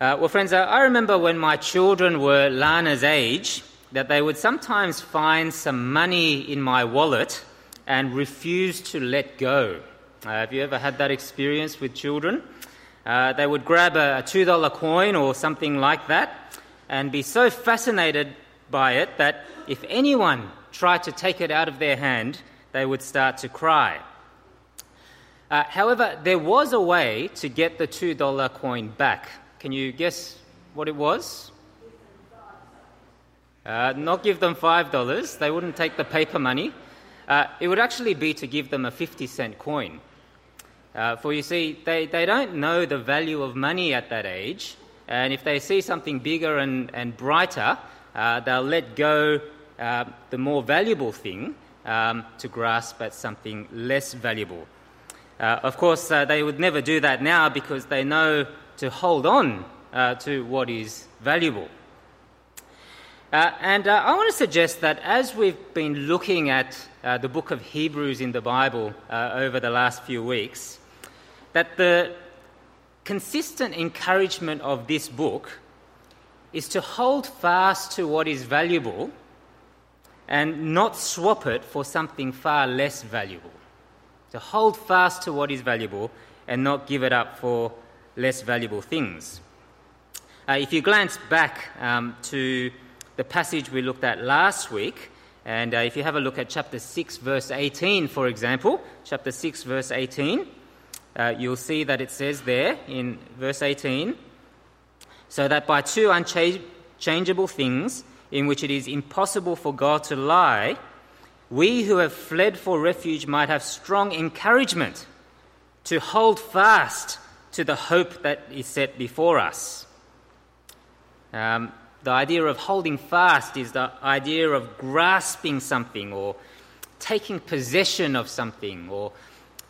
Uh, well, friends, uh, I remember when my children were Lana's age that they would sometimes find some money in my wallet and refuse to let go. Uh, have you ever had that experience with children? Uh, they would grab a, a $2 coin or something like that and be so fascinated by it that if anyone tried to take it out of their hand, they would start to cry. Uh, however, there was a way to get the $2 coin back. Can you guess what it was? Uh, not give them $5, they wouldn't take the paper money. Uh, it would actually be to give them a 50 cent coin. Uh, for you see, they, they don't know the value of money at that age, and if they see something bigger and, and brighter, uh, they'll let go uh, the more valuable thing um, to grasp at something less valuable. Uh, of course, they would never do that now because they know to hold on uh, to what is valuable. Uh, and uh, I want to suggest that as we've been looking at uh, the book of Hebrews in the Bible uh, over the last few weeks, that the consistent encouragement of this book is to hold fast to what is valuable and not swap it for something far less valuable. To hold fast to what is valuable and not give it up for less valuable things. Uh, if you glance back um, to the passage we looked at last week. And uh, if you have a look at chapter 6, verse 18, for example, chapter 6, verse 18, uh, you'll see that it says there in verse 18 so that by two unchangeable things in which it is impossible for God to lie, we who have fled for refuge might have strong encouragement to hold fast to the hope that is set before us. Um, the idea of holding fast is the idea of grasping something or taking possession of something or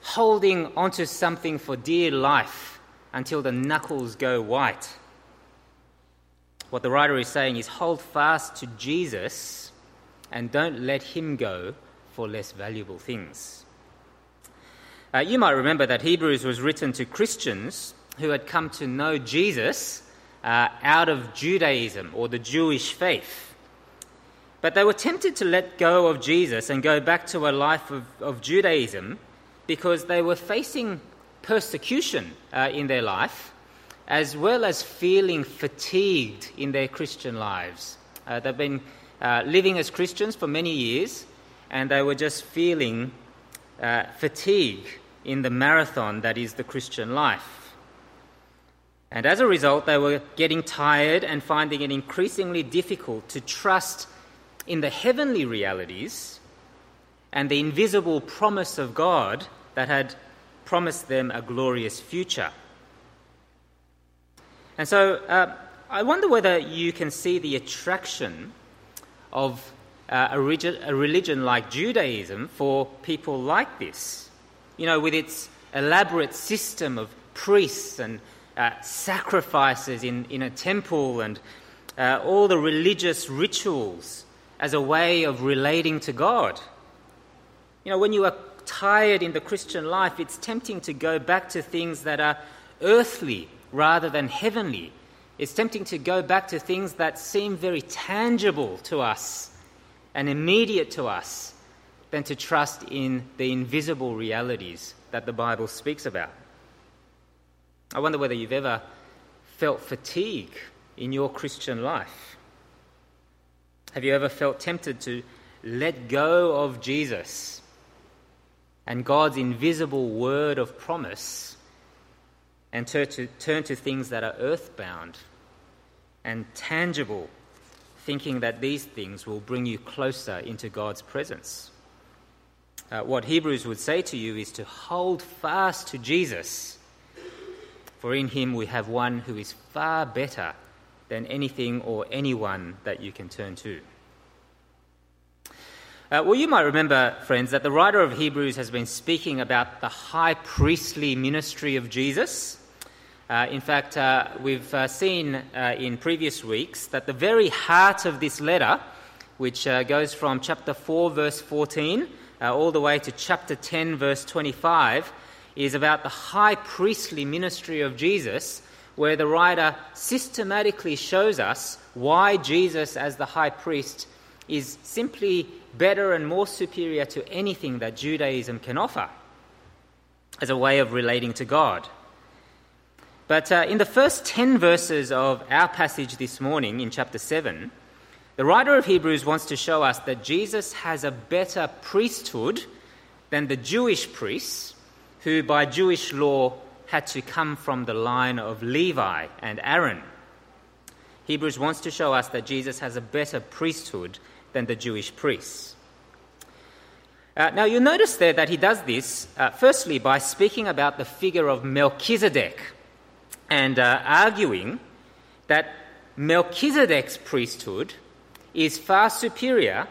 holding onto something for dear life until the knuckles go white. What the writer is saying is hold fast to Jesus and don't let him go for less valuable things. Uh, you might remember that Hebrews was written to Christians who had come to know Jesus uh, out of Judaism or the Jewish faith. But they were tempted to let go of Jesus and go back to a life of, of Judaism because they were facing persecution uh, in their life as well as feeling fatigued in their Christian lives. Uh, they've been uh, living as Christians for many years and they were just feeling uh, fatigue in the marathon that is the Christian life. And as a result, they were getting tired and finding it increasingly difficult to trust in the heavenly realities and the invisible promise of God that had promised them a glorious future. And so uh, I wonder whether you can see the attraction of uh, a, a religion like Judaism for people like this. You know, with its elaborate system of priests and uh, sacrifices in, in a temple and uh, all the religious rituals as a way of relating to God. You know, when you are tired in the Christian life, it's tempting to go back to things that are earthly rather than heavenly. It's tempting to go back to things that seem very tangible to us and immediate to us than to trust in the invisible realities that the Bible speaks about. I wonder whether you've ever felt fatigue in your Christian life. Have you ever felt tempted to let go of Jesus and God's invisible word of promise and turn to, turn to things that are earthbound and tangible, thinking that these things will bring you closer into God's presence? Uh, what Hebrews would say to you is to hold fast to Jesus for in him we have one who is far better than anything or anyone that you can turn to. Uh, well, you might remember, friends, that the writer of Hebrews has been speaking about the high priestly ministry of Jesus. Uh, in fact, uh, we've uh, seen uh, in previous weeks that the very heart of this letter, which uh, goes from chapter 4, verse 14, all the way to chapter 10, verse 25, is about the high priestly ministry of Jesus, where the writer systematically shows us why Jesus, as the high priest, is simply better and more superior to anything that Judaism can offer as a way of relating to God. But uh, in the first 10 verses of our passage this morning in chapter 7, the writer of Hebrews wants to show us that Jesus has a better priesthood than the Jewish priests, who by Jewish law had to come from the line of Levi and Aaron. Hebrews wants to show us that Jesus has a better priesthood than the Jewish priests. Uh, now, you'll notice there that he does this, uh, firstly, by speaking about the figure of Melchizedek and uh, arguing that Melchizedek's priesthood is far superior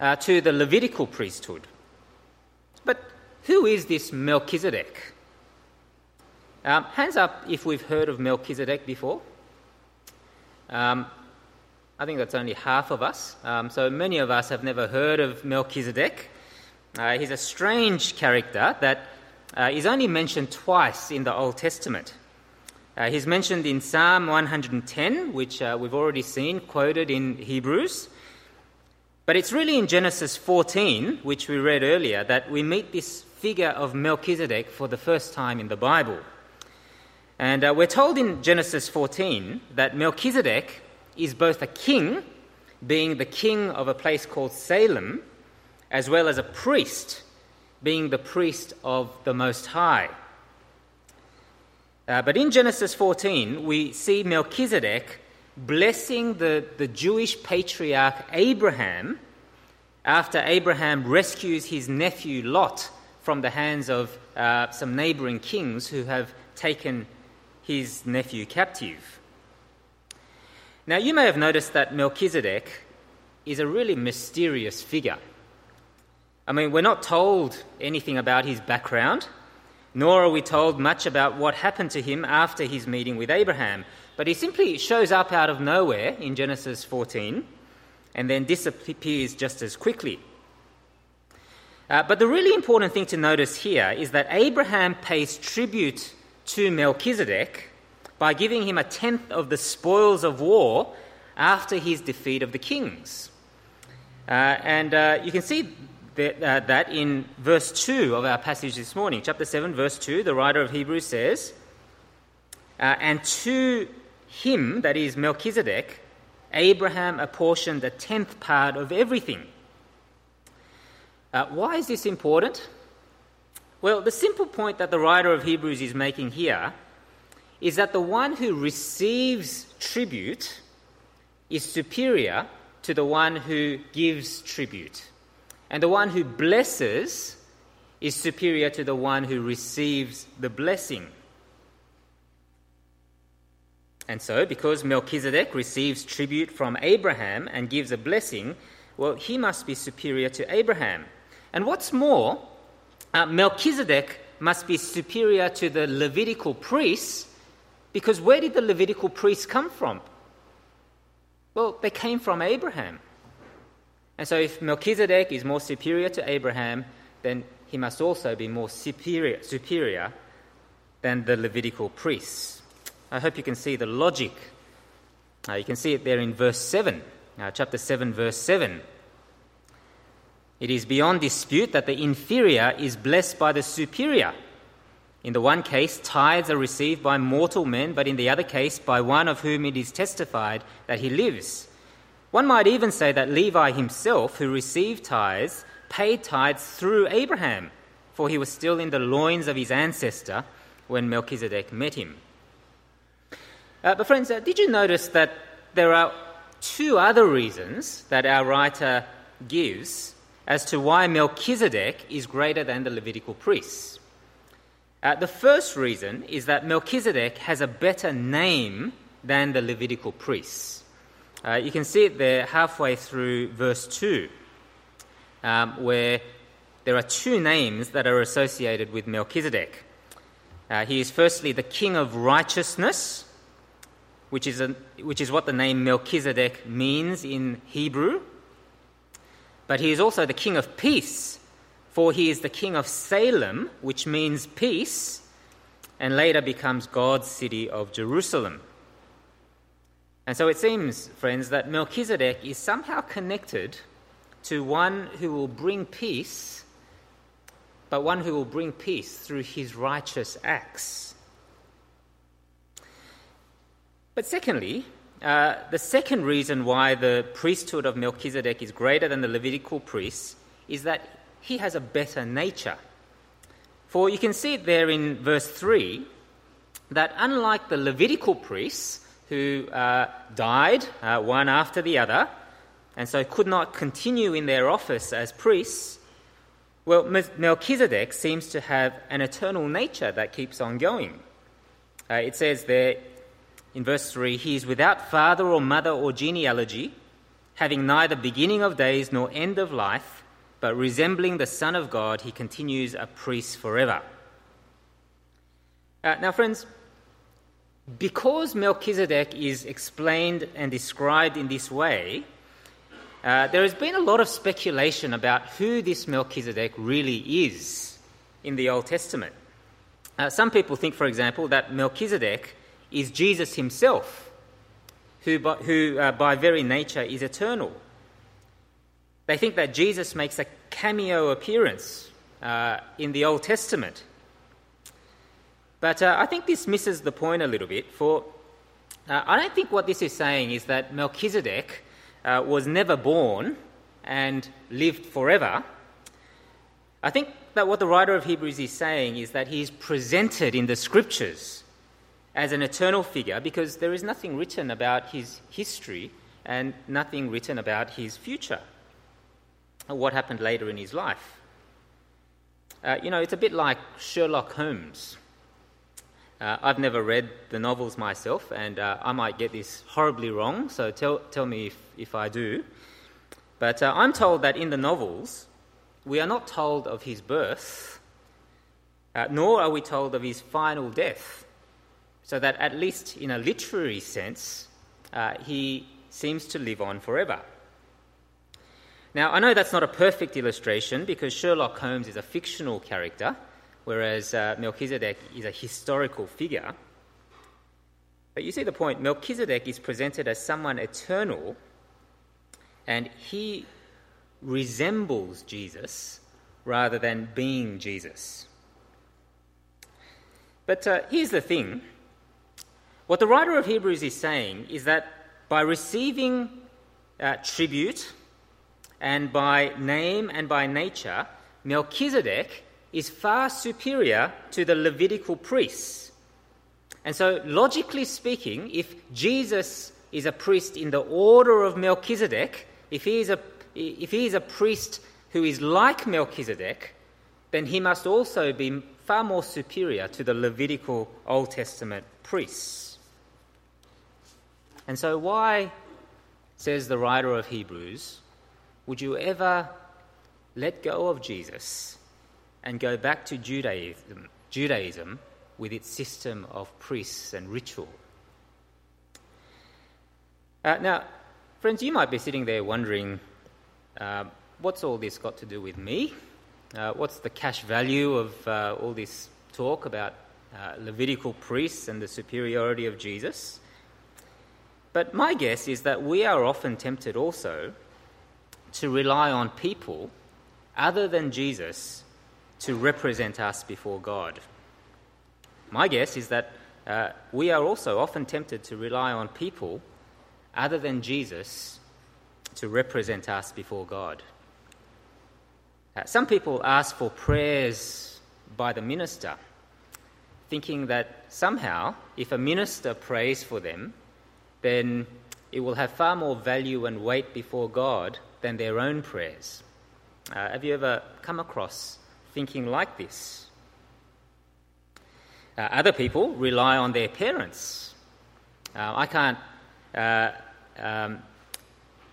uh, to the Levitical priesthood. But who is this Melchizedek? Um, hands up if we've heard of Melchizedek before. Um, I think that's only half of us. Um, so many of us have never heard of Melchizedek. Uh, he's a strange character that uh, is only mentioned twice in the Old Testament. Uh, he's mentioned in Psalm 110, which uh, we've already seen quoted in Hebrews. But it's really in Genesis 14, which we read earlier, that we meet this figure of Melchizedek for the first time in the Bible. And uh, we're told in Genesis 14 that Melchizedek is both a king, being the king of a place called Salem, as well as a priest, being the priest of the Most High. Uh, but in Genesis 14, we see Melchizedek blessing the, the Jewish patriarch Abraham after Abraham rescues his nephew Lot from the hands of uh, some neighboring kings who have taken his nephew captive. Now, you may have noticed that Melchizedek is a really mysterious figure. I mean, we're not told anything about his background nor are we told much about what happened to him after his meeting with Abraham. But he simply shows up out of nowhere in Genesis 14 and then disappears just as quickly. Uh, but the really important thing to notice here is that Abraham pays tribute to Melchizedek by giving him a tenth of the spoils of war after his defeat of the kings. Uh, and uh, you can see that, uh, that in verse 2 of our passage this morning, chapter 7, verse 2, the writer of Hebrews says, uh, And to him, that is Melchizedek, Abraham apportioned a tenth part of everything. Uh, why is this important? Well, the simple point that the writer of Hebrews is making here is that the one who receives tribute is superior to the one who gives tribute. And the one who blesses is superior to the one who receives the blessing. And so, because Melchizedek receives tribute from Abraham and gives a blessing, well, he must be superior to Abraham. And what's more, uh, Melchizedek must be superior to the Levitical priests because where did the Levitical priests come from? Well, they came from Abraham. And so, if Melchizedek is more superior to Abraham, then he must also be more superior, superior than the Levitical priests. I hope you can see the logic. Uh, you can see it there in verse 7, uh, chapter 7, verse 7. It is beyond dispute that the inferior is blessed by the superior. In the one case, tithes are received by mortal men, but in the other case, by one of whom it is testified that he lives. One might even say that Levi himself, who received tithes, paid tithes through Abraham, for he was still in the loins of his ancestor when Melchizedek met him. Uh, but, friends, uh, did you notice that there are two other reasons that our writer gives as to why Melchizedek is greater than the Levitical priests? Uh, the first reason is that Melchizedek has a better name than the Levitical priests. Uh, you can see it there halfway through verse 2, um, where there are two names that are associated with Melchizedek. Uh, he is firstly the King of Righteousness, which is, a, which is what the name Melchizedek means in Hebrew. But he is also the King of Peace, for he is the King of Salem, which means peace. and later becomes God's city of Jerusalem. And so it seems, friends, that Melchizedek is somehow connected to one who will bring peace, but one who will bring peace through his righteous acts. But secondly, uh, the second reason why the priesthood of Melchizedek is greater than the Levitical priests is that he has a better nature. For you can see it there in verse 3 that unlike the Levitical priests who uh, died uh, one after the other and so could not continue in their office as priests, well, Melchizedek seems to have an eternal nature that keeps on going. Uh, it says there in verse 3 he is without father or mother or genealogy, having neither beginning of days nor end of life but resembling the Son of God, he continues a priest forever. Uh, now, friends, because Melchizedek is explained and described in this way, uh, there has been a lot of speculation about who this Melchizedek really is in the Old Testament. Uh, some people think, for example, that Melchizedek is Jesus himself, who, by, who uh, by very nature is eternal. They think that Jesus makes a cameo appearance uh, in the Old Testament. But uh, I think this misses the point a little bit, for uh, I don't think what this is saying is that Melchizedek uh, was never born and lived forever. I think that what the writer of Hebrews is saying is that he is presented in the scriptures as an eternal figure because there is nothing written about his history and nothing written about his future or what happened later in his life. Uh, you know, it's a bit like Sherlock Holmes. Uh, I've never read the novels myself, and uh, I might get this horribly wrong, so tell, tell me if, if I do. But uh, I'm told that in the novels, we are not told of his birth, uh, nor are we told of his final death. So that, at least in a literary sense, uh, he seems to live on forever. Now, I know that's not a perfect illustration because Sherlock Holmes is a fictional character, whereas uh, Melchizedek is a historical figure. But you see the point Melchizedek is presented as someone eternal, and he resembles Jesus rather than being Jesus. But uh, here's the thing what the writer of Hebrews is saying is that by receiving uh, tribute, and by name and by nature, Melchizedek is far superior to the Levitical priests. And so, logically speaking, if Jesus is a priest in the order of Melchizedek, if he is a, if he is a priest who is like Melchizedek, then he must also be far more superior to the Levitical Old Testament priests. And so, why, says the writer of Hebrews, would you ever let go of Jesus and go back to Judaism, Judaism with its system of priests and ritual? Uh, now, friends, you might be sitting there wondering uh, what's all this got to do with me? Uh, what's the cash value of uh, all this talk about uh, Levitical priests and the superiority of Jesus? But my guess is that we are often tempted also to rely on people other than Jesus to represent us before God. My guess is that uh, we are also often tempted to rely on people other than Jesus to represent us before God. Uh, some people ask for prayers by the minister, thinking that somehow, if a minister prays for them, then it will have far more value and weight before God than their own prayers. Uh, have you ever come across thinking like this? Uh, other people rely on their parents. Uh, I can't. Uh, um,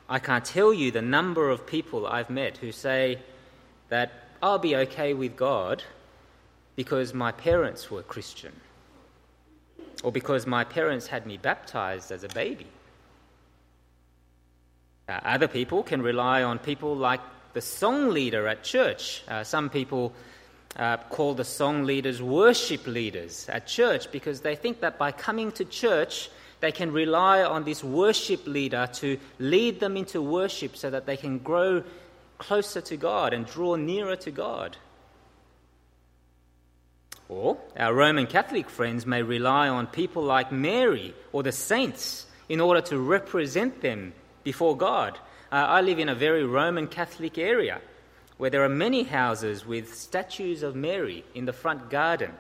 I can't tell you the number of people I've met who say that I'll be okay with God because my parents were Christian or because my parents had me baptized as a baby. Uh, other people can rely on people like the song leader at church. Uh, some people uh, call the song leaders worship leaders at church because they think that by coming to church, they can rely on this worship leader to lead them into worship so that they can grow closer to God and draw nearer to God. Or our Roman Catholic friends may rely on people like Mary or the saints in order to represent them before God. Uh, I live in a very Roman Catholic area where there are many houses with statues of Mary in the front garden,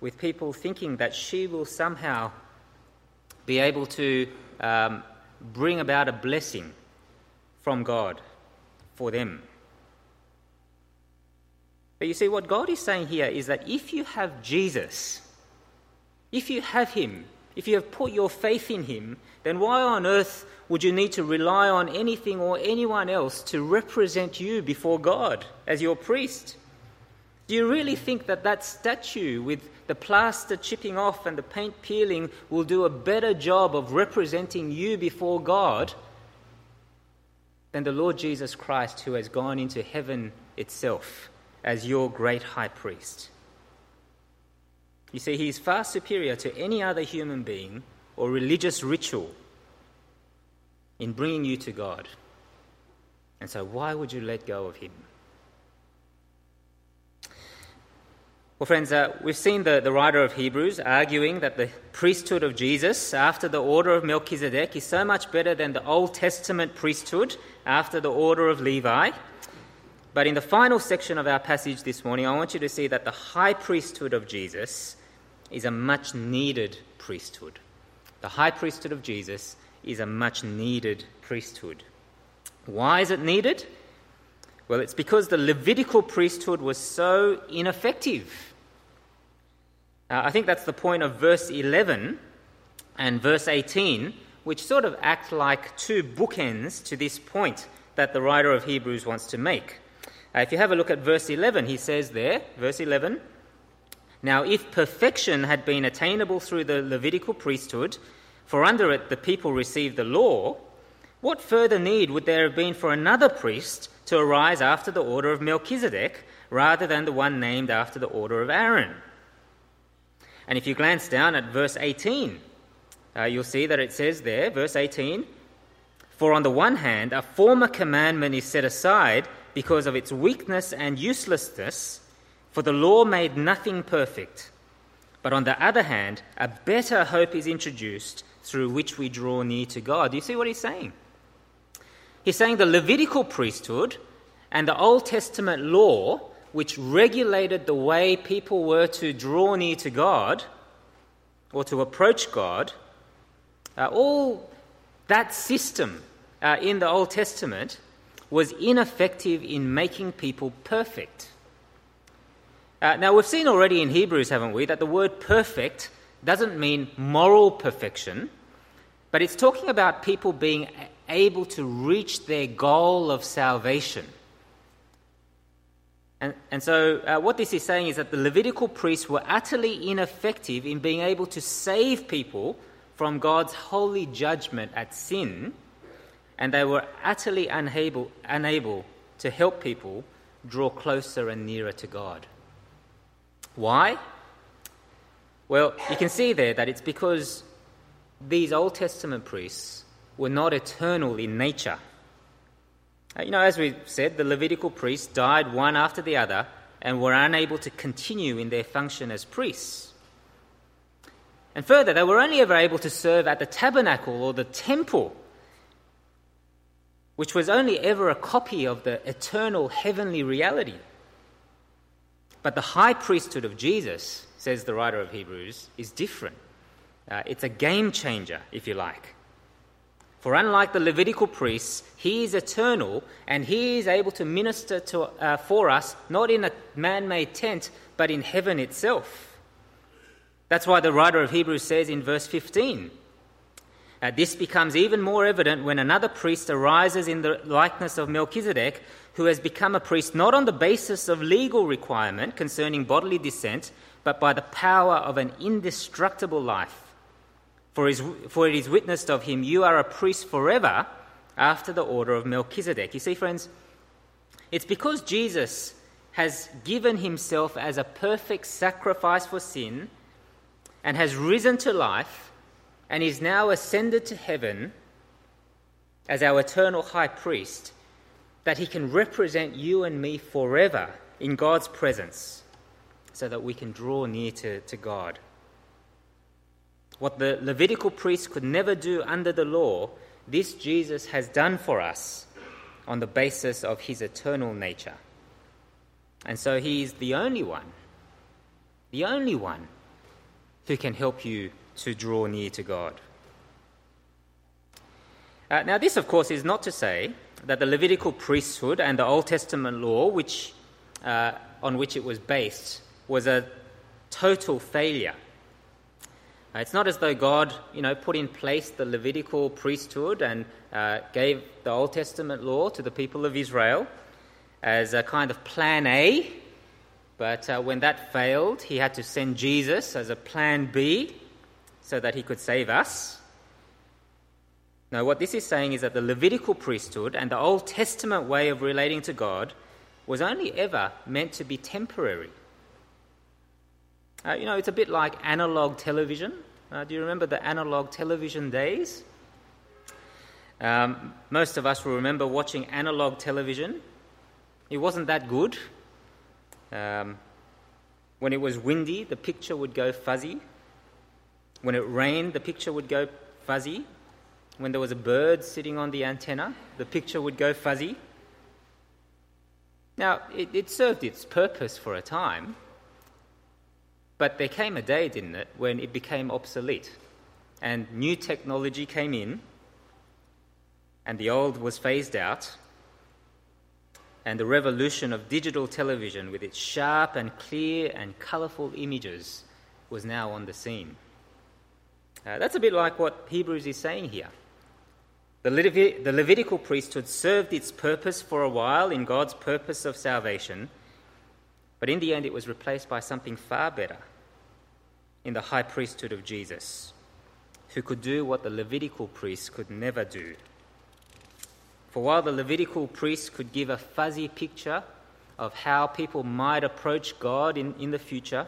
with people thinking that she will somehow be able to um, bring about a blessing from God for them. But you see, what God is saying here is that if you have Jesus, if you have Him, if you have put your faith in Him, then why on earth would you need to rely on anything or anyone else to represent you before God as your priest? Do you really think that that statue with the plaster chipping off and the paint peeling will do a better job of representing you before God than the Lord Jesus Christ, who has gone into heaven itself as your great high priest? You see, he is far superior to any other human being or religious ritual in bringing you to God. And so, why would you let go of him? Well, friends, uh, we've seen the, the writer of Hebrews arguing that the priesthood of Jesus after the order of Melchizedek is so much better than the Old Testament priesthood after the order of Levi. But in the final section of our passage this morning, I want you to see that the high priesthood of Jesus is a much needed priesthood. The high priesthood of Jesus is a much needed priesthood. Why is it needed? Well, it's because the Levitical priesthood was so ineffective. Uh, I think that's the point of verse 11 and verse 18, which sort of act like two bookends to this point that the writer of Hebrews wants to make. Uh, if you have a look at verse 11, he says there, verse 11, Now if perfection had been attainable through the Levitical priesthood, for under it the people received the law, what further need would there have been for another priest to arise after the order of Melchizedek rather than the one named after the order of Aaron? And if you glance down at verse 18, uh, you'll see that it says there, verse 18, For on the one hand, a former commandment is set aside because of its weakness and uselessness, for the law made nothing perfect. But on the other hand, a better hope is introduced through which we draw near to God. Do you see what he's saying? He's saying the Levitical priesthood and the Old Testament law, which regulated the way people were to draw near to God or to approach God, uh, all that system uh, in the Old Testament was ineffective in making people perfect. Uh, now, we've seen already in Hebrews, haven't we, that the word perfect doesn't mean moral perfection, but it's talking about people being able to reach their goal of salvation. And, and so, uh, what this is saying is that the Levitical priests were utterly ineffective in being able to save people from God's holy judgment at sin, and they were utterly unable, unable to help people draw closer and nearer to God. Why? Well, you can see there that it's because these Old Testament priests were not eternal in nature. Uh, you know, as we said, the Levitical priests died one after the other and were unable to continue in their function as priests. And further, they were only ever able to serve at the tabernacle or the temple, which was only ever a copy of the eternal heavenly reality. But the high priesthood of Jesus, says the writer of Hebrews, is different. Uh, it's a game changer, if you like. For unlike the Levitical priests, he is eternal and he is able to minister to, uh, for us not in a man made tent, but in heaven itself. That's why the writer of Hebrews says in verse 15 uh, This becomes even more evident when another priest arises in the likeness of Melchizedek, who has become a priest not on the basis of legal requirement concerning bodily descent, but by the power of an indestructible life. For, his, for it is witnessed of him, You are a priest forever after the order of Melchizedek. You see, friends, it's because Jesus has given himself as a perfect sacrifice for sin and has risen to life and is now ascended to heaven as our eternal high priest, that he can represent you and me forever in God's presence so that we can draw near to, to God. What the Levitical priest could never do under the law, this Jesus has done for us on the basis of his eternal nature. And so he is the only one, the only one who can help you to draw near to God. Uh, now, this, of course, is not to say that the Levitical priesthood and the Old Testament law, which, uh, on which it was based, was a total failure. Uh, it's not as though God, you know, put in place the Levitical priesthood and uh, gave the Old Testament law to the people of Israel as a kind of plan A, but uh, when that failed, he had to send Jesus as a plan B so that he could save us. Now, what this is saying is that the Levitical priesthood and the Old Testament way of relating to God was only ever meant to be temporary. Uh, you know, it's a bit like analog television. Uh, do you remember the analog television days? Um, most of us will remember watching analog television. It wasn't that good. Um, when it was windy, the picture would go fuzzy. When it rained, the picture would go fuzzy. When there was a bird sitting on the antenna, the picture would go fuzzy. Now, it, it served its purpose for a time, but there came a day, didn't it, when it became obsolete and new technology came in and the old was phased out. And the revolution of digital television, with its sharp and clear and colourful images, was now on the scene. Uh, that's a bit like what Hebrews is saying here. The, Levit- the Levitical priesthood served its purpose for a while in God's purpose of salvation, but in the end it was replaced by something far better in the high priesthood of Jesus, who could do what the Levitical priests could never do. For while the Levitical priests could give a fuzzy picture of how people might approach God in, in the future,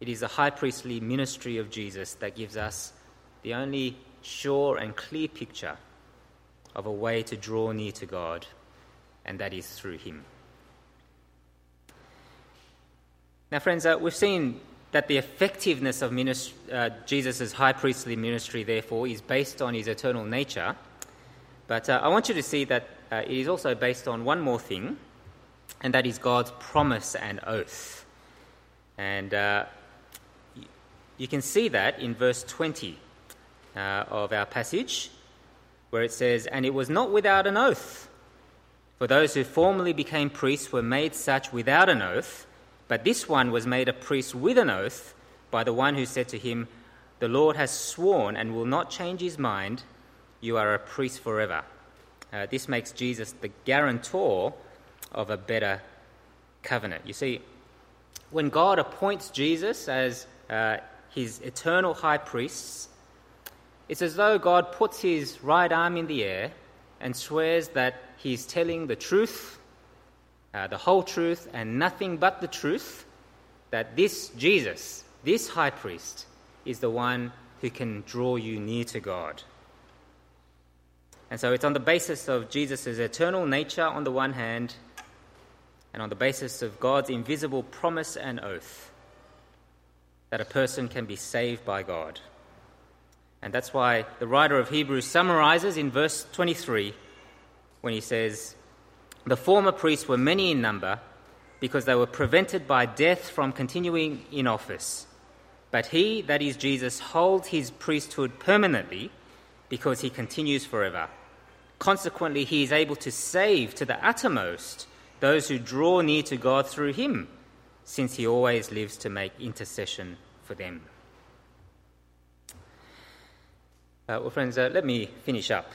it is the high priestly ministry of Jesus that gives us the only sure and clear picture of a way to draw near to God, and that is through Him. Now, friends, uh, we've seen that the effectiveness of uh, Jesus' high priestly ministry, therefore, is based on his eternal nature. But uh, I want you to see that uh, it is also based on one more thing, and that is God's promise and oath. And uh, you can see that in verse 20 uh, of our passage, where it says, And it was not without an oath. For those who formerly became priests were made such without an oath, but this one was made a priest with an oath by the one who said to him, The Lord has sworn and will not change his mind, you are a priest forever. Uh, this makes Jesus the guarantor of a better covenant. You see, when God appoints Jesus as uh, his eternal high priest, it's as though God puts his right arm in the air and swears that he's telling the truth, uh, the whole truth, and nothing but the truth, that this Jesus, this high priest, is the one who can draw you near to God. And so it's on the basis of Jesus' eternal nature on the one hand, and on the basis of God's invisible promise and oath, that a person can be saved by God. And that's why the writer of Hebrews summarizes in verse 23 when he says, The former priests were many in number because they were prevented by death from continuing in office. But he, that is Jesus, holds his priesthood permanently because he continues forever. Consequently, he is able to save to the uttermost those who draw near to God through him, since he always lives to make intercession for them. Uh, well, friends, uh, let me finish up.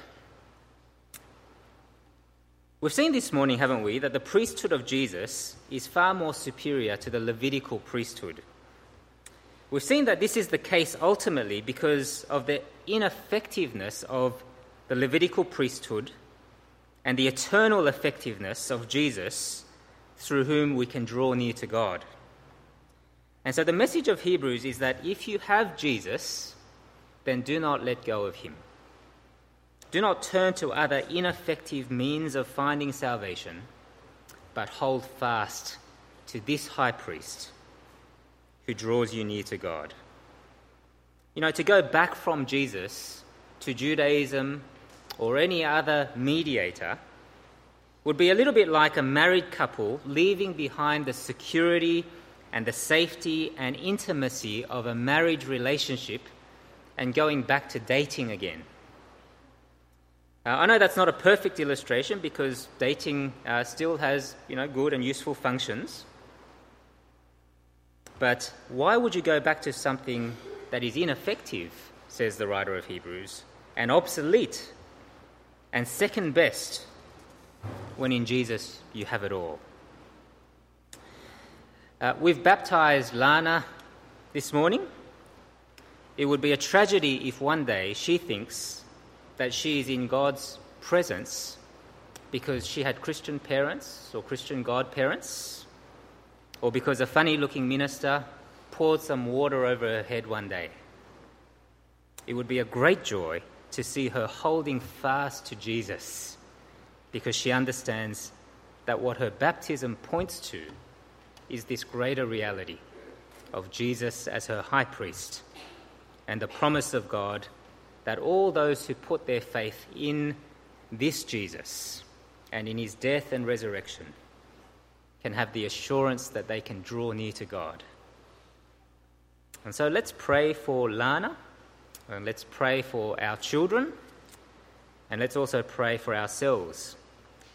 We've seen this morning, haven't we, that the priesthood of Jesus is far more superior to the Levitical priesthood. We've seen that this is the case ultimately because of the ineffectiveness of the Levitical priesthood and the eternal effectiveness of Jesus through whom we can draw near to God. And so the message of Hebrews is that if you have Jesus, then do not let go of him. Do not turn to other ineffective means of finding salvation, but hold fast to this high priest who draws you near to God. You know, to go back from Jesus to Judaism or any other mediator would be a little bit like a married couple leaving behind the security and the safety and intimacy of a marriage relationship and going back to dating again. Uh, I know that's not a perfect illustration because dating uh, still has you know, good and useful functions. But why would you go back to something that is ineffective, says the writer of Hebrews, and obsolete and second best when in Jesus you have it all? Uh, we've baptized Lana this morning. It would be a tragedy if one day she thinks that she is in God's presence because she had Christian parents or Christian godparents, or because a funny looking minister poured some water over her head one day. It would be a great joy to see her holding fast to Jesus because she understands that what her baptism points to is this greater reality of Jesus as her high priest and the promise of God that all those who put their faith in this Jesus and in his death and resurrection can have the assurance that they can draw near to God. And so let's pray for Lana, and let's pray for our children, and let's also pray for ourselves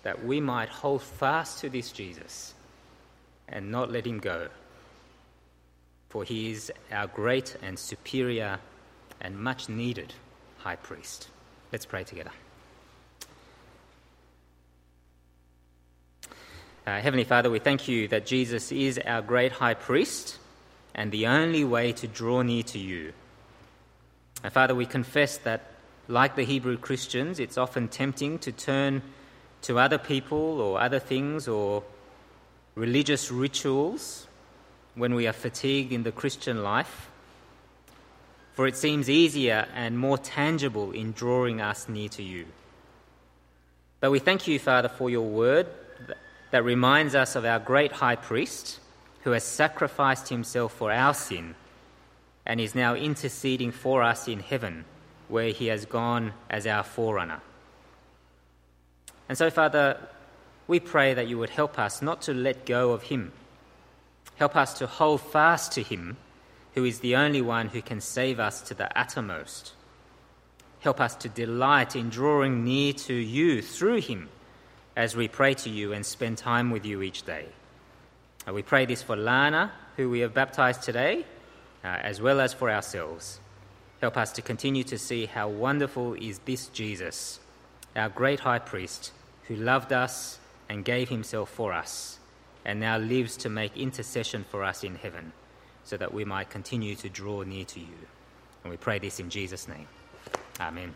that we might hold fast to this Jesus and not let him go. For he is our great and superior and much needed high priest. Let's pray together. Uh, Heavenly Father, we thank you that Jesus is our great high priest and the only way to draw near to you. And Father, we confess that, like the Hebrew Christians, it's often tempting to turn to other people or other things or religious rituals when we are fatigued in the Christian life for it seems easier and more tangible in drawing us near to you. But we thank you, Father, for your word that reminds us of our great high priest who has sacrificed himself for our sin and is now interceding for us in heaven, where he has gone as our forerunner. And so, Father, we pray that you would help us not to let go of him. Help us to hold fast to him who is the only one who can save us to the uttermost. Help us to delight in drawing near to you through him as we pray to you and spend time with you each day. Uh, we pray this for Lana, who we have baptized today, uh, as well as for ourselves. Help us to continue to see how wonderful is this Jesus, our great high priest, who loved us and gave himself for us, and now lives to make intercession for us in heaven so that we might continue to draw near to you. And we pray this in Jesus' name. Amen.